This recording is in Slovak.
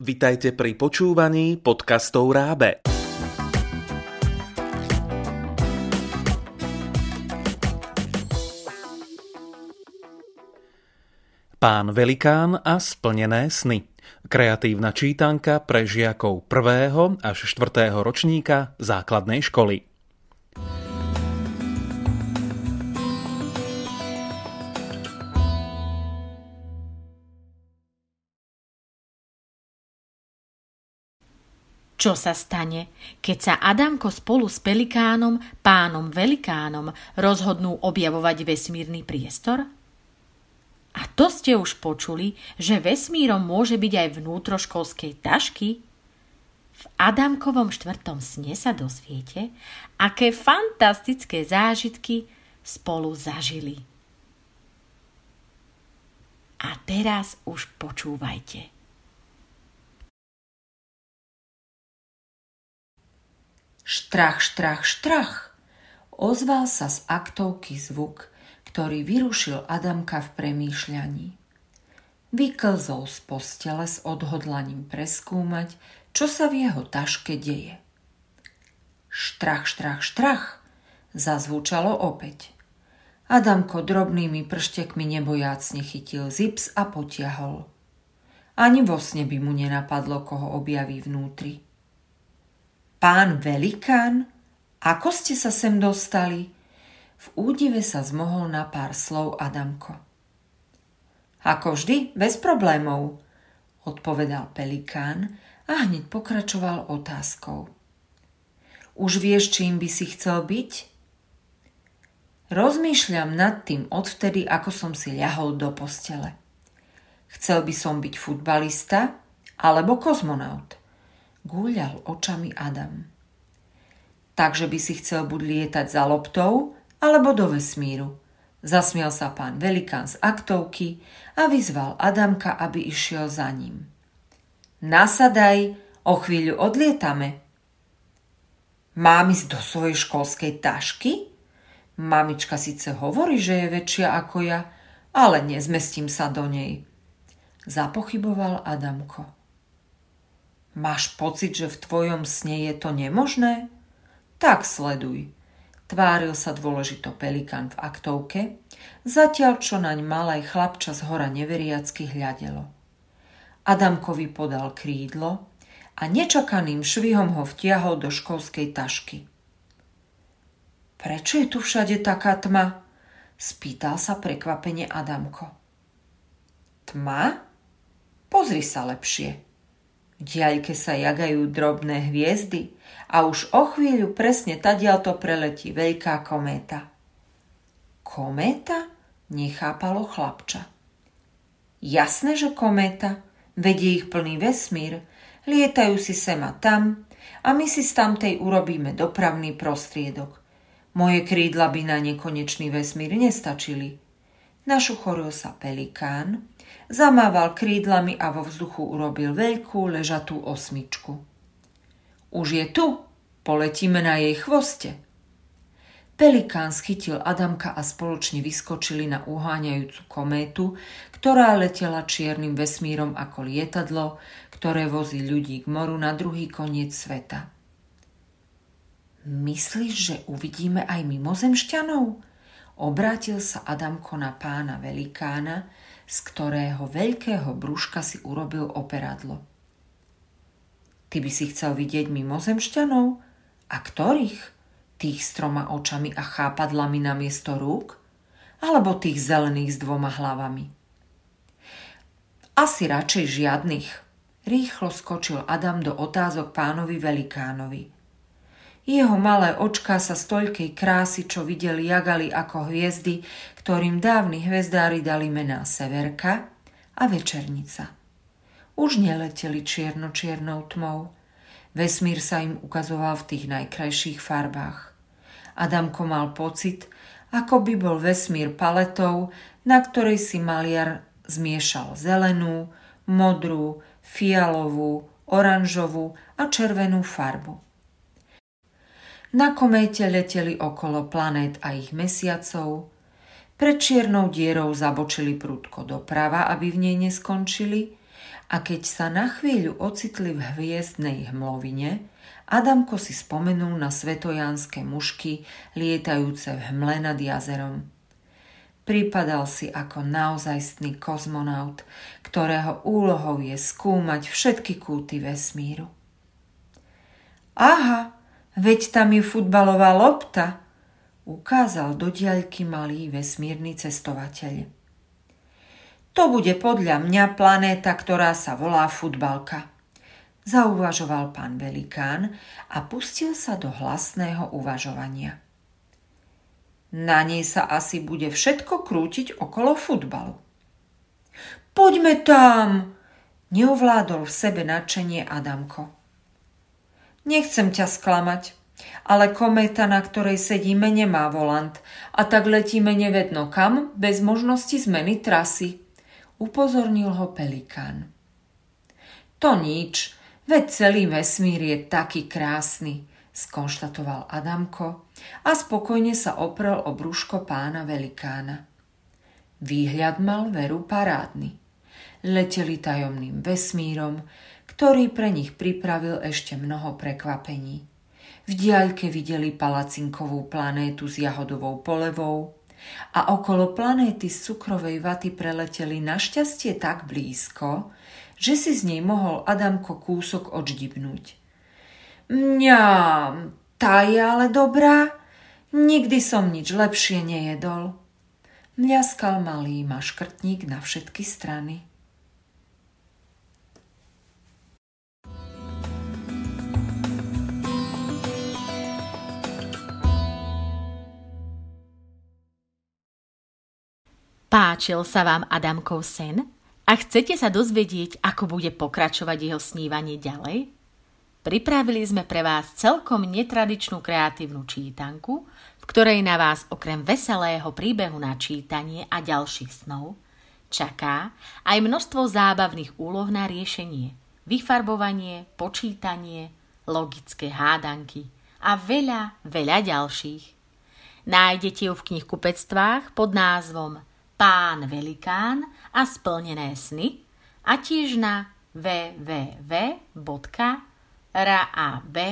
Vitajte pri počúvaní podcastov Rábe. Pán Velikán a splnené sny. Kreatívna čítanka pre žiakov 1. až 4. ročníka základnej školy. Čo sa stane, keď sa Adamko spolu s Pelikánom, pánom Velikánom, rozhodnú objavovať vesmírny priestor? A to ste už počuli, že vesmírom môže byť aj vnútroškolskej tašky? V Adamkovom štvrtom sne sa dozviete, aké fantastické zážitky spolu zažili. A teraz už počúvajte. Štrach, štrach, štrach. Ozval sa z aktovky zvuk, ktorý vyrušil Adamka v premýšľaní. Vyklzol z postele s odhodlaním preskúmať, čo sa v jeho taške deje. Štrach, štrach, štrach, zazvučalo opäť. Adamko drobnými prštekmi nebojácne chytil zips a potiahol. Ani vo sne by mu nenapadlo, koho objaví vnútri. Pán Velikán, ako ste sa sem dostali? V údive sa zmohol na pár slov Adamko. Ako vždy, bez problémov, odpovedal Pelikán a hneď pokračoval otázkou. Už vieš, čím by si chcel byť? Rozmýšľam nad tým odvtedy, ako som si ľahol do postele. Chcel by som byť futbalista alebo kozmonaut. Gúľal očami Adam. Takže by si chcel buď lietať za loptou, alebo do vesmíru. Zasmial sa pán Velikán z aktovky a vyzval Adamka, aby išiel za ním. Nasadaj, o chvíľu odlietame. Mám ísť do svojej školskej tašky? Mamička síce hovorí, že je väčšia ako ja, ale nezmestím sa do nej. Zapochyboval Adamko. Máš pocit, že v tvojom sne je to nemožné? Tak sleduj. Tváril sa dôležito pelikán v aktovke, zatiaľ čo naň malaj chlapča z hora neveriacky hľadelo. Adamkovi podal krídlo a nečakaným švihom ho vtiahol do školskej tašky. Prečo je tu všade taká tma? Spýtal sa prekvapene Adamko. Tma? Pozri sa lepšie. Diaľke sa jagajú drobné hviezdy a už o chvíľu presne tadiaľto preletí veľká kométa. Kométa? Nechápalo chlapča. Jasné, že kométa. Vedie ich plný vesmír. Lietajú si sem a tam a my si z tamtej urobíme dopravný prostriedok. Moje krídla by na nekonečný vesmír nestačili. Našuchoril sa pelikán zamával krídlami a vo vzduchu urobil veľkú ležatú osmičku. Už je tu, poletíme na jej chvoste. Pelikán schytil Adamka a spoločne vyskočili na uháňajúcu kométu, ktorá letela čiernym vesmírom ako lietadlo, ktoré vozí ľudí k moru na druhý koniec sveta. Myslíš, že uvidíme aj mimozemšťanov? Obrátil sa Adamko na pána Velikána, z ktorého veľkého brúška si urobil operadlo. Ty by si chcel vidieť mimozemšťanov? A ktorých? Tých s troma očami a chápadlami na miesto rúk? Alebo tých zelených s dvoma hlavami? Asi radšej žiadnych. Rýchlo skočil Adam do otázok pánovi Velikánovi – jeho malé očká sa z toľkej krásy, čo videli, jagali ako hviezdy, ktorým dávni hvezdári dali mená Severka a Večernica. Už neleteli čierno-čiernou tmou. Vesmír sa im ukazoval v tých najkrajších farbách. Adamko mal pocit, ako by bol vesmír paletou, na ktorej si maliar zmiešal zelenú, modrú, fialovú, oranžovú a červenú farbu. Na kométe leteli okolo planét a ich mesiacov. Pred čiernou dierou zabočili prúdko doprava, aby v nej neskončili A keď sa na chvíľu ocitli v hviezdnej hmlovine, Adamko si spomenul na svetojánske mušky lietajúce v hmle nad jazerom. Pripadal si ako naozajstný kozmonaut, ktorého úlohou je skúmať všetky kúty vesmíru. Aha, veď tam je futbalová lopta, ukázal do diaľky malý vesmírny cestovateľ. To bude podľa mňa planéta, ktorá sa volá futbalka. Zauvažoval pán Velikán a pustil sa do hlasného uvažovania. Na nej sa asi bude všetko krútiť okolo futbalu. Poďme tam! Neovládol v sebe nadšenie Adamko. Nechcem ťa sklamať, ale kométa, na ktorej sedíme, nemá volant a tak letíme nevedno kam, bez možnosti zmeny trasy. Upozornil ho Pelikán. To nič, veď celý vesmír je taký krásny, skonštatoval Adamko a spokojne sa oprel o brúško pána velikána. Výhľad mal veru parádny. Leteli tajomným vesmírom, ktorý pre nich pripravil ešte mnoho prekvapení. V diaľke videli palacinkovú planétu s jahodovou polevou a okolo planéty z cukrovej vaty preleteli našťastie tak blízko, že si z nej mohol Adamko kúsok odždibnúť. Mňam, tá je ale dobrá. Nikdy som nič lepšie nejedol. Mľaskal malý maškrtník na všetky strany. Páčil sa vám Adamkov sen? A chcete sa dozvedieť, ako bude pokračovať jeho snívanie ďalej? Pripravili sme pre vás celkom netradičnú kreatívnu čítanku, v ktorej na vás okrem veselého príbehu na čítanie a ďalších snov čaká aj množstvo zábavných úloh na riešenie, vyfarbovanie, počítanie, logické hádanky a veľa, veľa ďalších. Nájdete ju v knihkupectvách pod názvom Pán Velikán a splnené sny a tiež na www rab.sk.